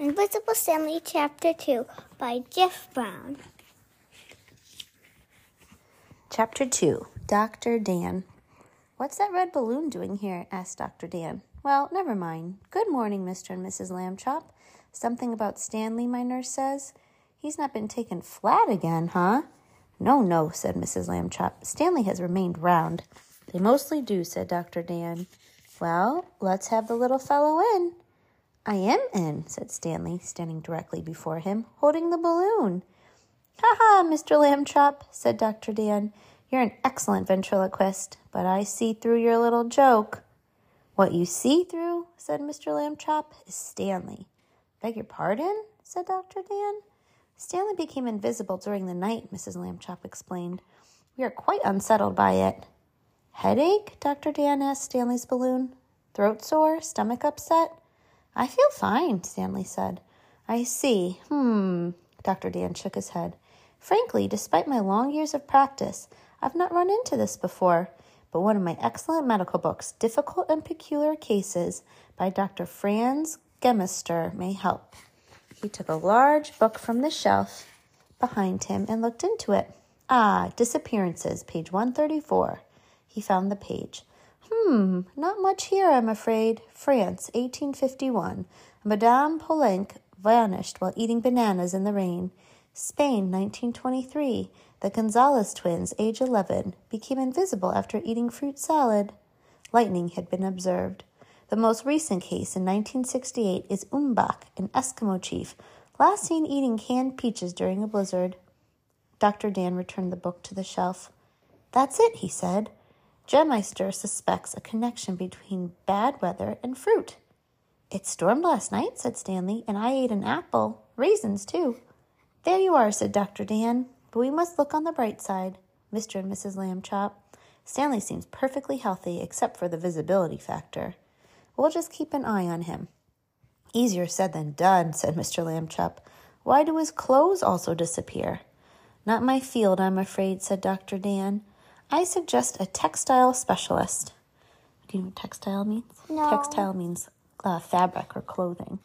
Invisible Stanley, Chapter 2 by Jeff Brown. Chapter 2 Dr. Dan. What's that red balloon doing here? asked Dr. Dan. Well, never mind. Good morning, Mr. and Mrs. Lambchop. Something about Stanley, my nurse says. He's not been taken flat again, huh? No, no, said Mrs. Lambchop. Stanley has remained round. They mostly do, said Dr. Dan. Well, let's have the little fellow in. I am in, said Stanley, standing directly before him, holding the balloon. Ha ha, Mr. Lambchop, said Dr. Dan. You're an excellent ventriloquist, but I see through your little joke. What you see through, said Mr. Lambchop, is Stanley. Beg your pardon? said Dr. Dan. Stanley became invisible during the night, Mrs. Lambchop explained. We are quite unsettled by it. Headache? Dr. Dan asked Stanley's balloon. Throat sore? Stomach upset? I feel fine, Stanley said. I see. Hmm. Dr. Dan shook his head. Frankly, despite my long years of practice, I've not run into this before, but one of my excellent medical books, Difficult and Peculiar Cases by Dr. Franz Gemeister, may help. He took a large book from the shelf behind him and looked into it. Ah, Disappearances, page 134. He found the page. Hmm, not much here, I'm afraid. France, 1851. Madame Poulenc vanished while eating bananas in the rain. Spain, 1923. The Gonzalez twins, age 11, became invisible after eating fruit salad. Lightning had been observed. The most recent case in 1968 is Umbach, an Eskimo chief, last seen eating canned peaches during a blizzard. Dr. Dan returned the book to the shelf. That's it, he said. Gemeister suspects a connection between bad weather and fruit. It stormed last night, said Stanley, and I ate an apple. Raisins, too. There you are, said Dr. Dan. But we must look on the bright side, Mr. and Mrs. Lambchop. Stanley seems perfectly healthy except for the visibility factor. We'll just keep an eye on him. Easier said than done, said Mr. Lambchop. Why do his clothes also disappear? Not my field, I'm afraid, said Dr. Dan. I suggest a textile specialist. Do you know what textile means? No. Textile means uh, fabric or clothing.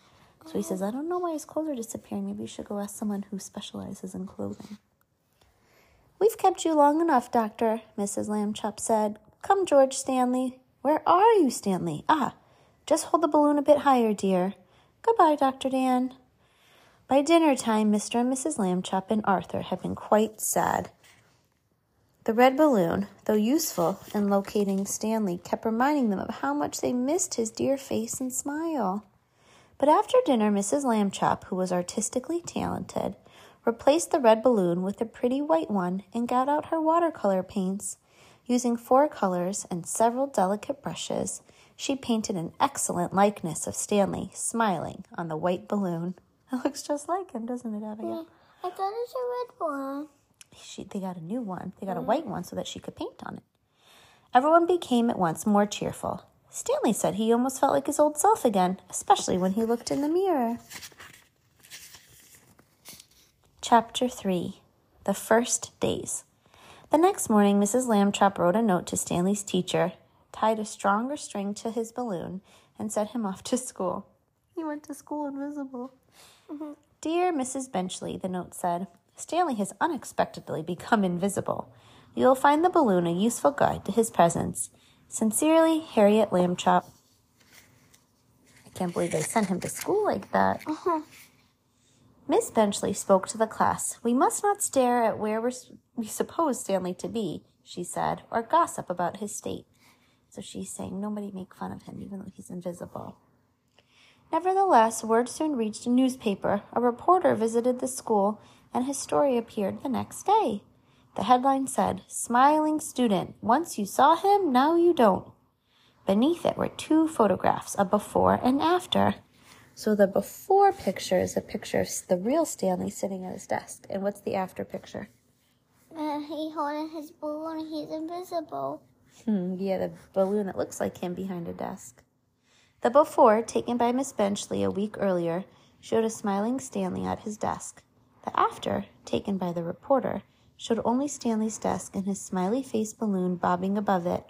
So he says, I don't know why his clothes are disappearing. Maybe you should go ask someone who specializes in clothing. We've kept you long enough, Doctor, Mrs. Lambchop said. Come, George Stanley. Where are you, Stanley? Ah, just hold the balloon a bit higher, dear. Goodbye, Dr. Dan. By dinner time, Mr. and Mrs. Lambchop and Arthur had been quite sad. The red balloon, though useful in locating Stanley, kept reminding them of how much they missed his dear face and smile. But after dinner, Mrs. Lambchop, who was artistically talented, replaced the red balloon with a pretty white one and got out her watercolor paints. Using four colors and several delicate brushes, she painted an excellent likeness of Stanley smiling on the white balloon. It looks just like him, doesn't it, Abigail? I thought it was a red one. She, they got a new one. They got a mm-hmm. white one so that she could paint on it. Everyone became at once more cheerful. Stanley said he almost felt like his old self again, especially when he looked in the mirror. Chapter 3 The First Days. The next morning, Mrs. Lambchop wrote a note to Stanley's teacher, tied a stronger string to his balloon, and sent him off to school. He went to school invisible. Mm-hmm. Dear Mrs. Benchley, the note said, Stanley has unexpectedly become invisible. You will find the balloon a useful guide to his presence. Sincerely, Harriet Lambchop. I can't believe they sent him to school like that. Uh-huh. Miss Benchley spoke to the class. We must not stare at where we're, we suppose Stanley to be, she said, or gossip about his state. So she's saying nobody make fun of him, even though he's invisible. Nevertheless, word soon reached a newspaper. A reporter visited the school, and his story appeared the next day. The headline said, Smiling student. Once you saw him, now you don't. Beneath it were two photographs, a before and after. So the before picture is a picture of the real Stanley sitting at his desk. And what's the after picture? And he holding his balloon. He's invisible. Hmm, yeah, the balloon that looks like him behind a desk. The before, taken by Miss Benchley a week earlier, showed a smiling Stanley at his desk. The after, taken by the reporter, showed only Stanley's desk and his smiley face balloon bobbing above it.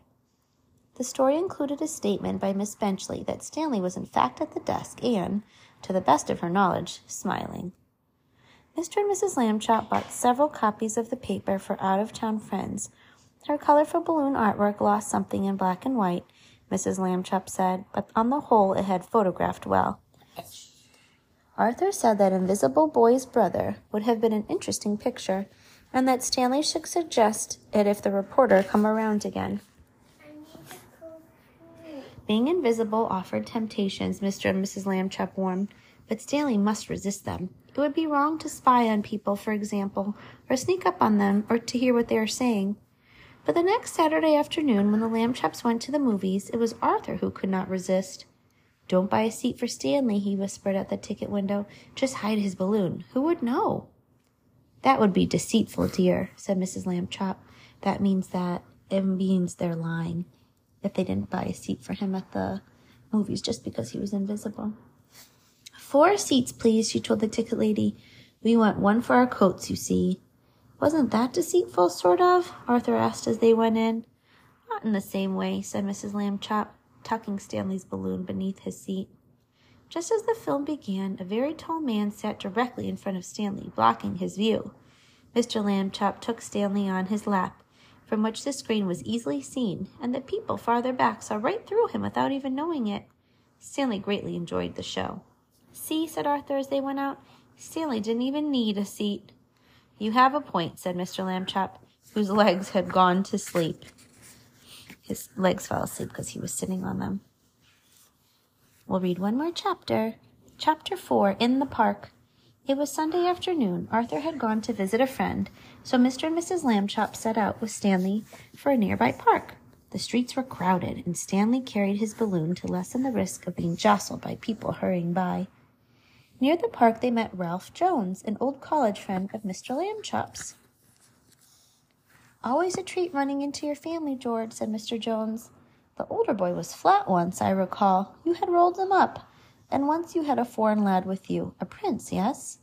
The story included a statement by Miss Benchley that Stanley was in fact at the desk and, to the best of her knowledge, smiling. Mr. and Mrs. Lambchop bought several copies of the paper for out of town friends. Her colorful balloon artwork lost something in black and white, Mrs. Lambchop said, but on the whole it had photographed well. Arthur said that Invisible Boy's brother would have been an interesting picture, and that Stanley should suggest it if the reporter come around again. Being invisible offered temptations, Mr. and Mrs. Lambchop warned, but Stanley must resist them. It would be wrong to spy on people, for example, or sneak up on them, or to hear what they are saying. But the next Saturday afternoon, when the Lambchops went to the movies, it was Arthur who could not resist. Don't buy a seat for Stanley, he whispered at the ticket window. Just hide his balloon. Who would know? That would be deceitful, dear, said Mrs. Lambchop. That means that it means they're lying if they didn't buy a seat for him at the movies just because he was invisible. Four seats, please, she told the ticket lady. We want one for our coats, you see. Wasn't that deceitful, sort of? Arthur asked as they went in. Not in the same way, said Mrs. Lambchop, tucking Stanley's balloon beneath his seat. Just as the film began, a very tall man sat directly in front of Stanley, blocking his view. Mr. Lambchop took Stanley on his lap, from which the screen was easily seen, and the people farther back saw right through him without even knowing it. Stanley greatly enjoyed the show. See, said Arthur as they went out, Stanley didn't even need a seat. You have a point, said Mr. Lambchop, whose legs had gone to sleep. His legs fell asleep because he was sitting on them. We'll read one more chapter. Chapter 4 In the Park. It was Sunday afternoon. Arthur had gone to visit a friend, so Mr. and Mrs. Lambchop set out with Stanley for a nearby park. The streets were crowded, and Stanley carried his balloon to lessen the risk of being jostled by people hurrying by. Near the park, they met Ralph Jones, an old college friend of Mr. Lambchop's. Always a treat running into your family, George, said Mr. Jones. The older boy was flat once, I recall. You had rolled him up. And once you had a foreign lad with you, a prince, yes?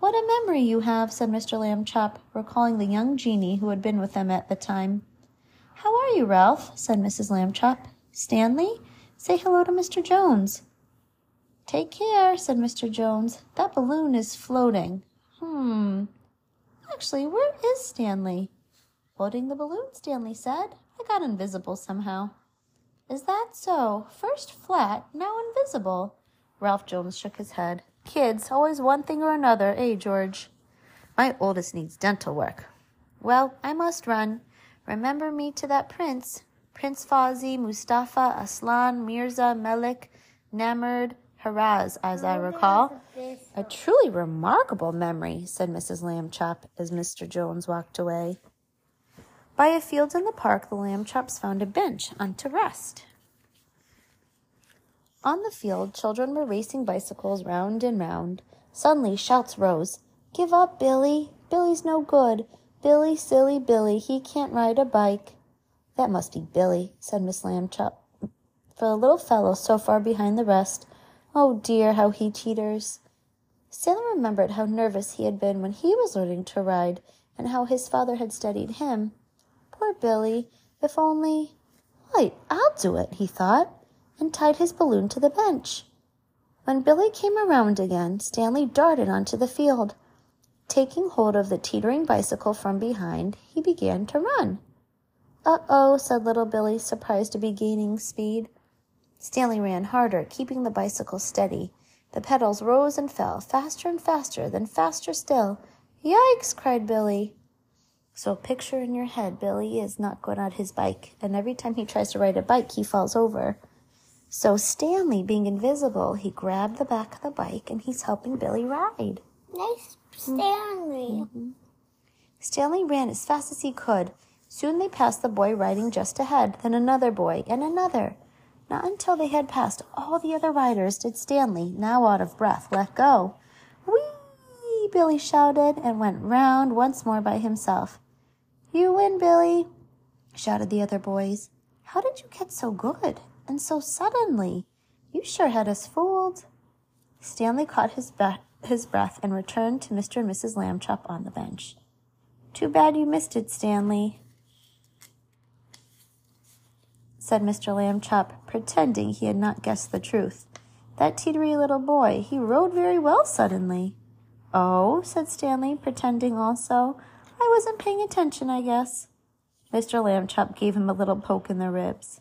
What a memory you have, said Mr. Lambchop, recalling the young genie who had been with them at the time. How are you, Ralph? said Mrs. Lambchop. Stanley? Say hello to Mr. Jones. Take care, said Mr. Jones. That balloon is floating. Hmm. Actually, where is Stanley? Floating the balloon, Stanley said. I got invisible somehow. Is that so? First flat, now invisible. Ralph Jones shook his head. Kids, always one thing or another, eh, George? My oldest needs dental work. Well, I must run. Remember me to that prince. Prince Fawzi, Mustafa, Aslan, Mirza, Melik, Namerd, Haraz, as I recall. A truly remarkable memory, said Mrs. Lambchop as Mr. Jones walked away. By a field in the park, the Lambchops found a bench unto rest. On the field, children were racing bicycles round and round. Suddenly, shouts rose. Give up, Billy. Billy's no good. Billy, silly Billy, he can't ride a bike. That must be Billy, said Miss Lambchop. For the little fellow so far behind the rest, oh dear, how he teeters. Stanley remembered how nervous he had been when he was learning to ride, and how his father had studied him. Poor Billy, if only. Why, I'll do it, he thought, and tied his balloon to the bench. When Billy came around again, Stanley darted onto the field. Taking hold of the teetering bicycle from behind, he began to run. Uh oh, said little Billy, surprised to be gaining speed. Stanley ran harder, keeping the bicycle steady. The pedals rose and fell, faster and faster, then faster still. Yikes! cried Billy. So picture in your head Billy is not good on his bike, and every time he tries to ride a bike, he falls over. So Stanley, being invisible, he grabbed the back of the bike and he's helping Billy ride. Nice Stanley. Mm-hmm. Stanley ran as fast as he could. Soon they passed the boy riding just ahead, then another boy, and another. Not until they had passed all the other riders did Stanley, now out of breath, let go. Whee! Billy shouted and went round once more by himself. You win, Billy, shouted the other boys. How did you get so good and so suddenly? You sure had us fooled. Stanley caught his, be- his breath and returned to Mr. and Mrs. Lambchop on the bench. Too bad you missed it, Stanley, said Mr. Lambchop, pretending he had not guessed the truth. That teetery little boy, he rode very well suddenly. Oh, said Stanley, pretending also. I wasn't paying attention, I guess. Mr. Lambchop gave him a little poke in the ribs.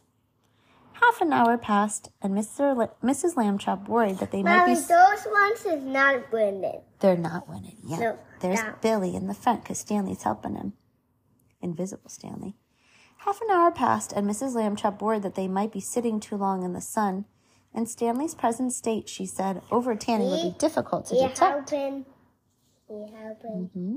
Half an hour passed, and Mr. La- Mrs. Lambchop worried that they might Mommy, be. those ones is not winning. They're not winning yet. No, There's no. Billy in the front because Stanley's helping him. Invisible Stanley. Half an hour passed, and Mrs. Lambchop worried that they might be sitting too long in the sun. In Stanley's present state, she said, over tanning would be difficult to He detect. helping. He helping. Mm-hmm.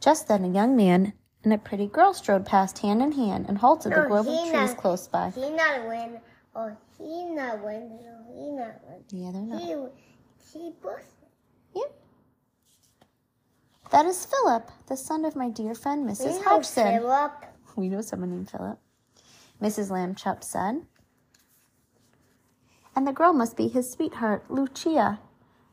Just then, a young man and a pretty girl strode past hand in hand and halted the No, grove of trees not- close by. He not win. Oh, he not win. No, he not win. Yeah, they're not. He, he both. Yep. That is Philip, the son of my dear friend We Mrs. know Philip. We know someone named Philip. Mrs. Lambchop said. And the girl must be his sweetheart, Lucia.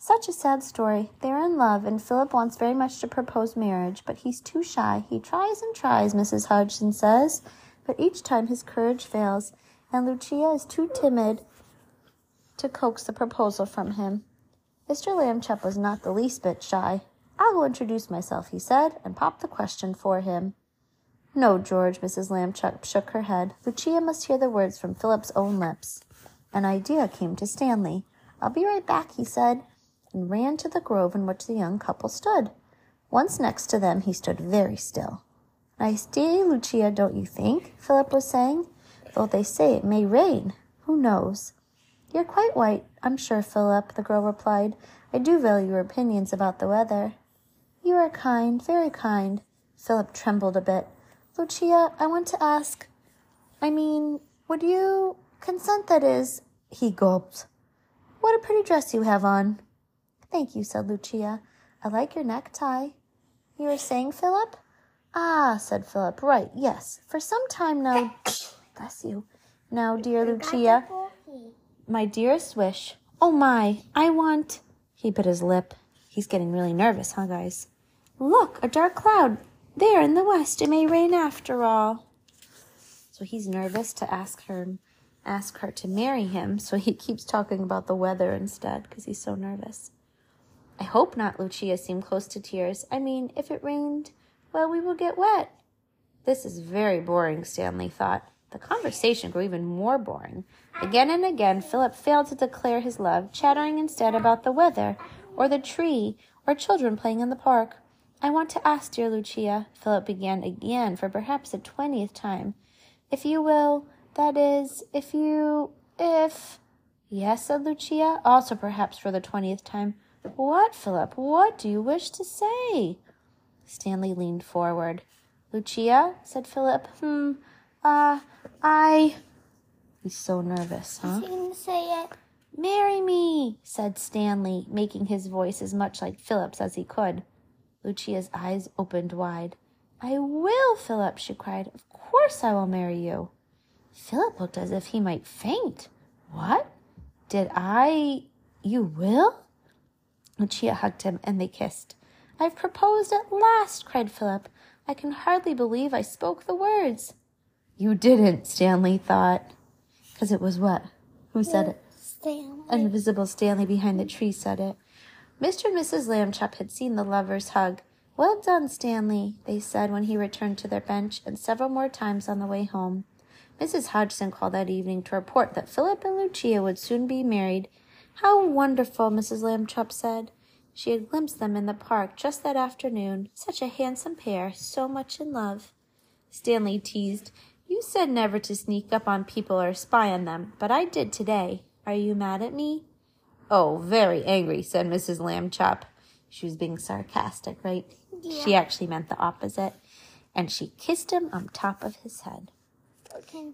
Such a sad story. They're in love, and Philip wants very much to propose marriage, but he's too shy. He tries and tries, Mrs. Hodgson says, but each time his courage fails, and Lucia is too timid to coax the proposal from him. Mr. Lambchop was not the least bit shy. I'll go introduce myself, he said, and popped the question for him. No, George, Mrs. Lambchop shook her head. Lucia must hear the words from Philip's own lips. An idea came to Stanley. I'll be right back, he said, and ran to the grove in which the young couple stood. Once next to them, he stood very still. Nice day, Lucia, don't you think? Philip was saying. Though they say it may rain. Who knows? You're quite right, I'm sure, Philip, the girl replied. I do value your opinions about the weather. You are kind, very kind. Philip trembled a bit. Lucia, I want to ask. I mean, would you consent, that is? He gulped. What a pretty dress you have on. Thank you, said Lucia. I like your necktie. You were saying, Philip? Ah, said Philip. Right, yes. For some time now. Bless you. Now, dear Lucia, my dearest wish. Oh my, I want. He bit his lip. He's getting really nervous, huh, guys? Look, a dark cloud. There in the west. It may rain after all. So he's nervous to ask her ask her to marry him, so he keeps talking about the weather instead because he's so nervous. I hope not, Lucia seemed close to tears. I mean, if it rained, well, we will get wet. This is very boring, Stanley thought. The conversation grew even more boring. Again and again, Philip failed to declare his love, chattering instead about the weather, or the tree, or children playing in the park. I want to ask, dear Lucia, Philip began again for perhaps the twentieth time, if you will, that is, if you, if. Yes, said Lucia, also perhaps for the twentieth time. What, Philip? What do you wish to say? Stanley leaned forward. Lucia, said Philip. Hmm, uh, I. He's so nervous, huh? You can say it. Marry me, said Stanley, making his voice as much like Philip's as he could. Lucia's eyes opened wide. I will, Philip, she cried. Of course I will marry you. Philip looked as if he might faint. What? Did I? You will? Lucia hugged him and they kissed. I've proposed at last, cried Philip. I can hardly believe I spoke the words. You didn't, Stanley thought. Because it was what? Who said it? Stanley. Invisible Stanley behind the tree said it. Mr. and Mrs. Lambchop had seen the lovers hug. Well done, Stanley, they said when he returned to their bench, and several more times on the way home. Mrs. Hodgson called that evening to report that Philip and Lucia would soon be married. How wonderful, Mrs. Lambchop said. She had glimpsed them in the park just that afternoon. Such a handsome pair, so much in love. Stanley teased. You said never to sneak up on people or spy on them, but I did today. Are you mad at me? Oh, very angry, said Mrs. Lambchop. She was being sarcastic, right? She actually meant the opposite. And she kissed him on top of his head.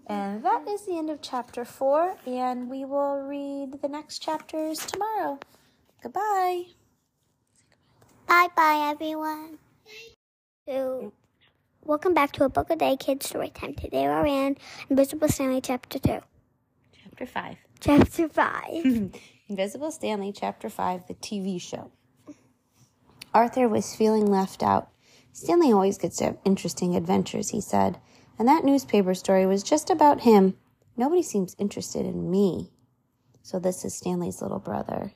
And that is the end of chapter four, and we will read the next chapters tomorrow. Goodbye. Bye bye, everyone. So, welcome back to a Book a Day Kids Story Time. Today we're in Invisible Stanley Chapter 2. Chapter five. Chapter 5. Invisible Stanley, Chapter 5, the TV show. Arthur was feeling left out. Stanley always gets to have interesting adventures, he said, and that newspaper story was just about him. Nobody seems interested in me. So this is Stanley's little brother.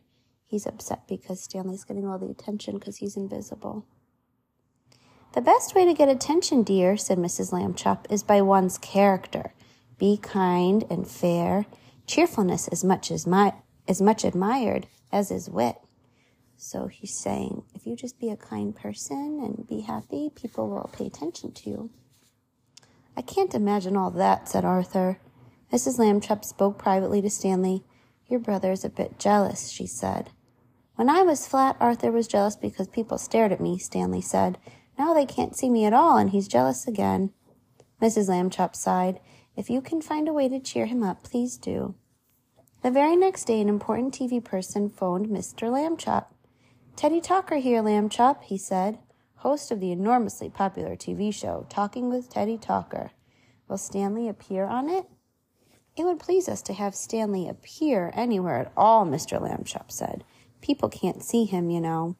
He's upset because Stanley's getting all the attention because he's invisible. The best way to get attention, dear, said Mrs. Lambchop, is by one's character. Be kind and fair. Cheerfulness is much as my as much admired as is wit. So he's saying, if you just be a kind person and be happy, people will pay attention to you. I can't imagine all that, said Arthur. Mrs. Lambchop spoke privately to Stanley. Your brother is a bit jealous, she said. When I was flat, Arthur was jealous because people stared at me, Stanley said. Now they can't see me at all, and he's jealous again. Mrs. Lambchop sighed. If you can find a way to cheer him up, please do. The very next day, an important TV person phoned Mr. Lambchop. Teddy Talker here, Lambchop, he said, host of the enormously popular TV show, Talking with Teddy Talker. Will Stanley appear on it? It would please us to have Stanley appear anywhere at all, Mr. Lambchop said. People can't see him, you know.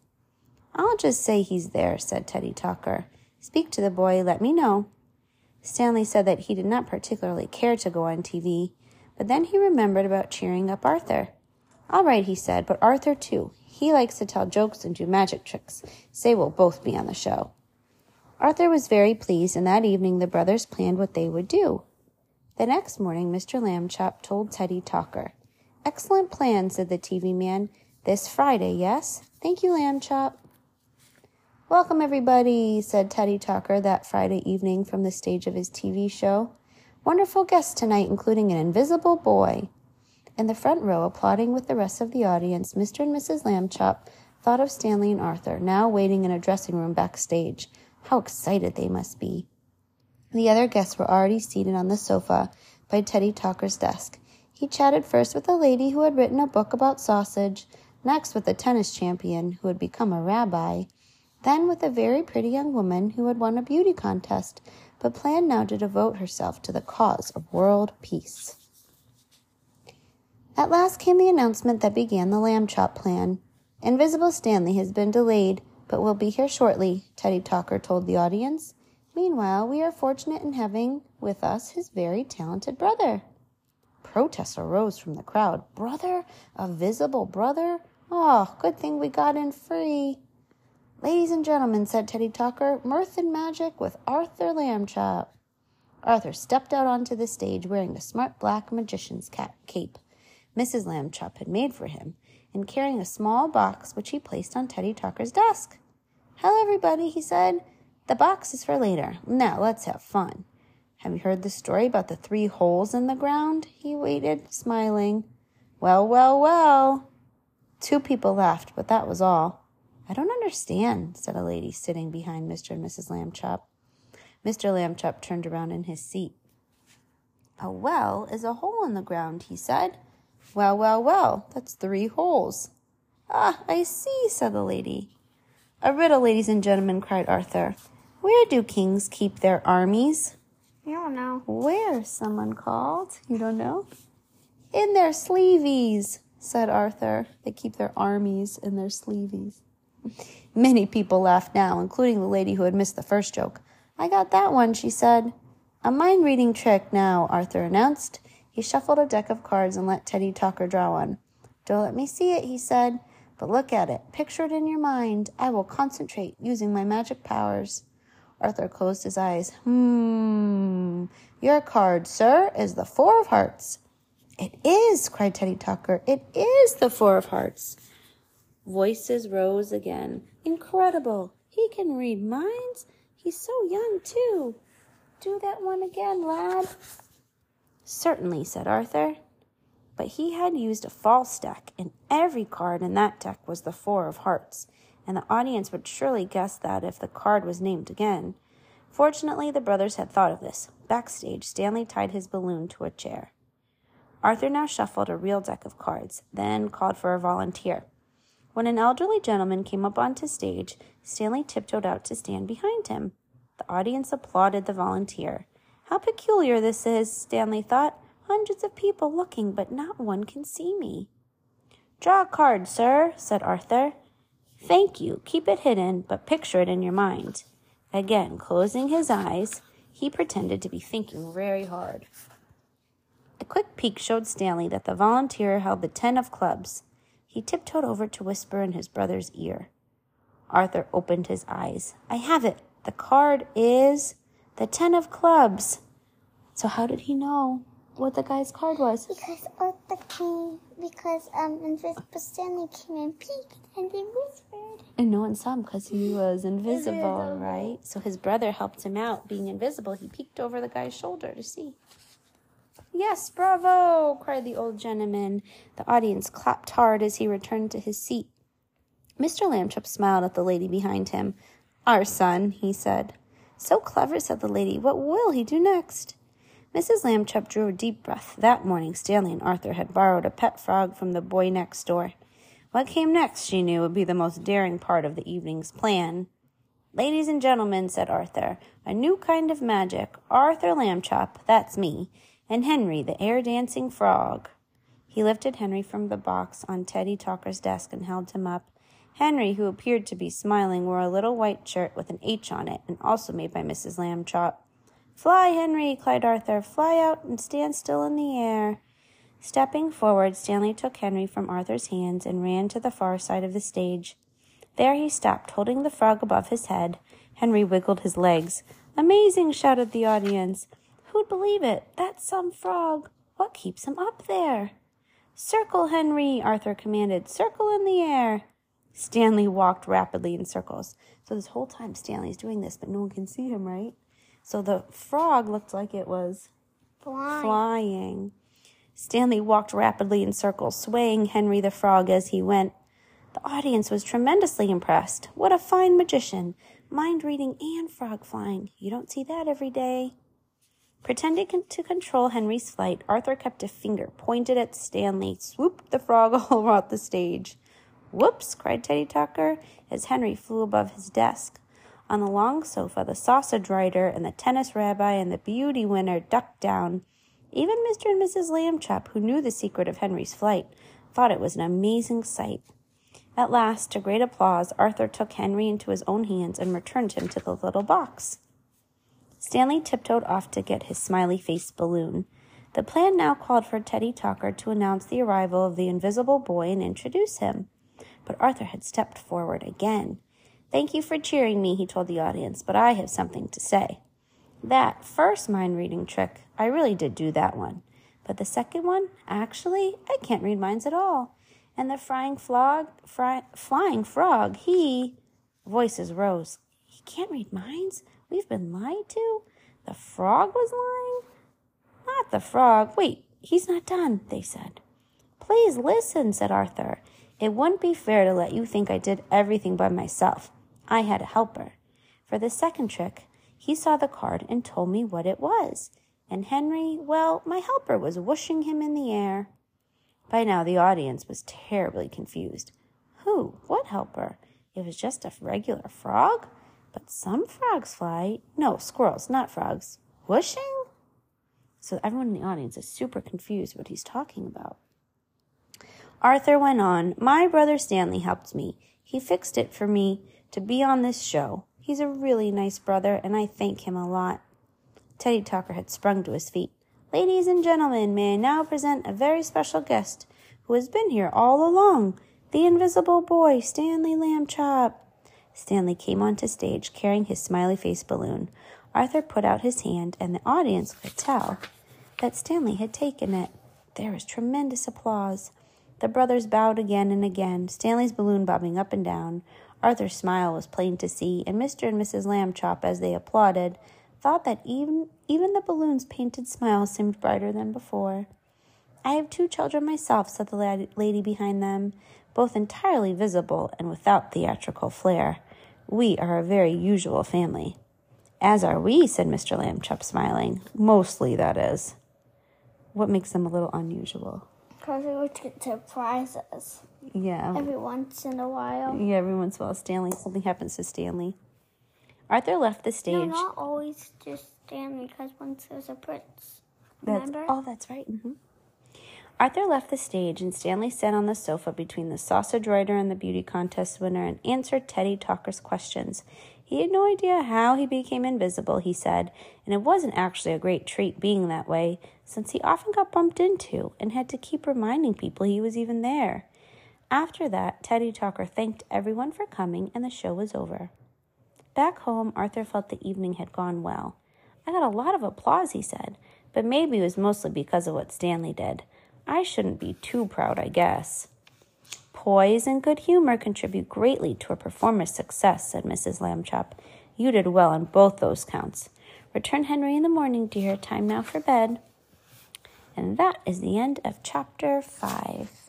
I'll just say he's there, said Teddy Talker. Speak to the boy, let me know. Stanley said that he did not particularly care to go on TV, but then he remembered about cheering up Arthur. All right, he said, but Arthur too. He likes to tell jokes and do magic tricks. Say we'll both be on the show. Arthur was very pleased, and that evening the brothers planned what they would do. The next morning, Mr. Lambchop told Teddy Talker. Excellent plan, said the TV man. This Friday, yes? Thank you, Lambchop. Welcome, everybody, said Teddy Talker that Friday evening from the stage of his TV show. Wonderful guests tonight, including an invisible boy. In the front row, applauding with the rest of the audience, Mr. and Mrs. Lambchop thought of Stanley and Arthur, now waiting in a dressing room backstage. How excited they must be. The other guests were already seated on the sofa by Teddy Talker's desk. He chatted first with a lady who had written a book about sausage, next with a tennis champion who had become a rabbi, then with a very pretty young woman who had won a beauty contest, but planned now to devote herself to the cause of world peace. At last came the announcement that began the Lambchop plan. Invisible Stanley has been delayed, but will be here shortly, Teddy Talker told the audience. Meanwhile, we are fortunate in having with us his very talented brother. Protests arose from the crowd. Brother? A visible brother? Oh, good thing we got in free. Ladies and gentlemen, said Teddy Talker, mirth and magic with Arthur Lambchop. Arthur stepped out onto the stage wearing the smart black magician's cap cape Mrs. Lambchop had made for him, and carrying a small box which he placed on Teddy Talker's desk. Hello, everybody, he said. The box is for later. Now let's have fun. Have you heard the story about the three holes in the ground? He waited, smiling. Well, well, well. Two people laughed, but that was all. I don't understand, said a lady sitting behind Mr. and Mrs. Lambchop. Mr. Lambchop turned around in his seat. A well is a hole in the ground, he said. Well, well, well, that's three holes. Ah, I see, said the lady. A riddle, ladies and gentlemen, cried Arthur. Where do kings keep their armies? I don't know. Where? Someone called. You don't know? In their sleeveys, said Arthur. They keep their armies in their sleeveys. Many people laughed now, including the lady who had missed the first joke. I got that one, she said. A mind reading trick now, Arthur announced. He shuffled a deck of cards and let Teddy Talker draw one. Don't let me see it, he said, but look at it. Picture it in your mind. I will concentrate using my magic powers. Arthur closed his eyes. Hmm. Your card, sir, is the Four of Hearts. It is, cried Teddy Talker. It is the Four of Hearts. Voices rose again. Incredible. He can read minds. He's so young, too. Do that one again, lad. Certainly, said Arthur. But he had used a false deck, and every card in that deck was the Four of Hearts, and the audience would surely guess that if the card was named again. Fortunately, the brothers had thought of this. Backstage, Stanley tied his balloon to a chair. Arthur now shuffled a real deck of cards, then called for a volunteer. When an elderly gentleman came up onto stage, Stanley tiptoed out to stand behind him. The audience applauded the volunteer. How peculiar this is, Stanley thought. Hundreds of people looking, but not one can see me. Draw a card, sir, said Arthur. Thank you. Keep it hidden, but picture it in your mind. Again, closing his eyes, he pretended to be thinking very hard. A quick peek showed Stanley that the volunteer held the ten of clubs. He tiptoed over to whisper in his brother's ear. Arthur opened his eyes. I have it. The card is the ten of clubs. So how did he know what the guy's card was? Because Arthur came, because um, Invisible Stanley came and peeked and then whispered. And no one saw him because he was invisible, right? So his brother helped him out. Being invisible, he peeked over the guy's shoulder to see. Yes, bravo! cried the old gentleman. The audience clapped hard as he returned to his seat. Mr. Lambchop smiled at the lady behind him. Our son, he said. So clever, said the lady. What will he do next? Mrs. Lambchop drew a deep breath. That morning, Stanley and Arthur had borrowed a pet frog from the boy next door. What came next, she knew, would be the most daring part of the evening's plan. Ladies and gentlemen, said Arthur, a new kind of magic. Arthur Lambchop, that's me, and Henry, the air dancing frog. He lifted Henry from the box on Teddy Talker's desk and held him up. Henry, who appeared to be smiling, wore a little white shirt with an H on it, and also made by Mrs. Lambchop. Fly, Henry, cried Arthur. Fly out and stand still in the air. Stepping forward, Stanley took Henry from Arthur's hands and ran to the far side of the stage. There he stopped, holding the frog above his head. Henry wiggled his legs. Amazing, shouted the audience. Who'd believe it? That's some frog. What keeps him up there? Circle, Henry, Arthur commanded. Circle in the air. Stanley walked rapidly in circles. So this whole time Stanley's doing this, but no one can see him, right? So the frog looked like it was Flying. flying. Stanley walked rapidly in circles, swaying Henry the Frog as he went. The audience was tremendously impressed. What a fine magician! Mind reading and frog flying. You don't see that every day. Pretending to control Henry's flight, Arthur kept a finger pointed at Stanley, swooped the frog all about the stage. Whoops! cried Teddy Talker as Henry flew above his desk. On the long sofa, the sausage writer and the tennis rabbi and the beauty winner ducked down. Even Mr. and Mrs. Lambchop, who knew the secret of Henry's flight, thought it was an amazing sight. At last, to great applause, Arthur took Henry into his own hands and returned him to the little box. Stanley tiptoed off to get his smiley faced balloon. The plan now called for Teddy Talker to announce the arrival of the invisible boy and introduce him. But Arthur had stepped forward again. Thank you for cheering me, he told the audience, but I have something to say. That first mind reading trick, I really did do that one. But the second one, actually, I can't read minds at all. And the frying frog, fry, flying frog, he. Voices rose. He can't read minds? We've been lied to? The frog was lying? Not the frog. Wait, he's not done, they said. Please listen, said Arthur. It wouldn't be fair to let you think I did everything by myself. I had a helper. For the second trick, he saw the card and told me what it was. And Henry, well, my helper was whooshing him in the air. By now, the audience was terribly confused. Who? What helper? It was just a regular frog? But some frogs fly. No, squirrels, not frogs. Whooshing? So everyone in the audience is super confused what he's talking about. Arthur went on, My brother Stanley helped me. He fixed it for me to be on this show. He's a really nice brother, and I thank him a lot. Teddy Talker had sprung to his feet. Ladies and gentlemen, may I now present a very special guest who has been here all along, the invisible boy, Stanley Lambchop. Stanley came onto stage carrying his smiley face balloon. Arthur put out his hand, and the audience could tell that Stanley had taken it. There was tremendous applause. The brothers bowed again and again, Stanley's balloon bobbing up and down. Arthur's smile was plain to see, and Mr. and Mrs. Lambchop, as they applauded, thought that even even the balloon's painted smile seemed brighter than before. I have two children myself, said the lad- lady behind them, both entirely visible and without theatrical flair. We are a very usual family. As are we, said Mr. Lambchop, smiling. Mostly, that is. What makes them a little unusual? Because we would get surprises Yeah. every once in a while. Yeah, every once in a while, Stanley, something happens to Stanley. Arthur left the stage. No, not always just Stanley, because once there's a prince. That's, Remember? oh, that's right. hmm Arthur left the stage, and Stanley sat on the sofa between the sausage writer and the beauty contest winner and answered Teddy Talker's questions. He had no idea how he became invisible, he said, and it wasn't actually a great treat being that way. Since he often got bumped into and had to keep reminding people he was even there. After that, Teddy Talker thanked everyone for coming and the show was over. Back home, Arthur felt the evening had gone well. I got a lot of applause, he said, but maybe it was mostly because of what Stanley did. I shouldn't be too proud, I guess. Poise and good humor contribute greatly to a performer's success, said Mrs. Lambchop. You did well on both those counts. Return Henry in the morning, dear. Time now for bed. And that is the end of chapter five.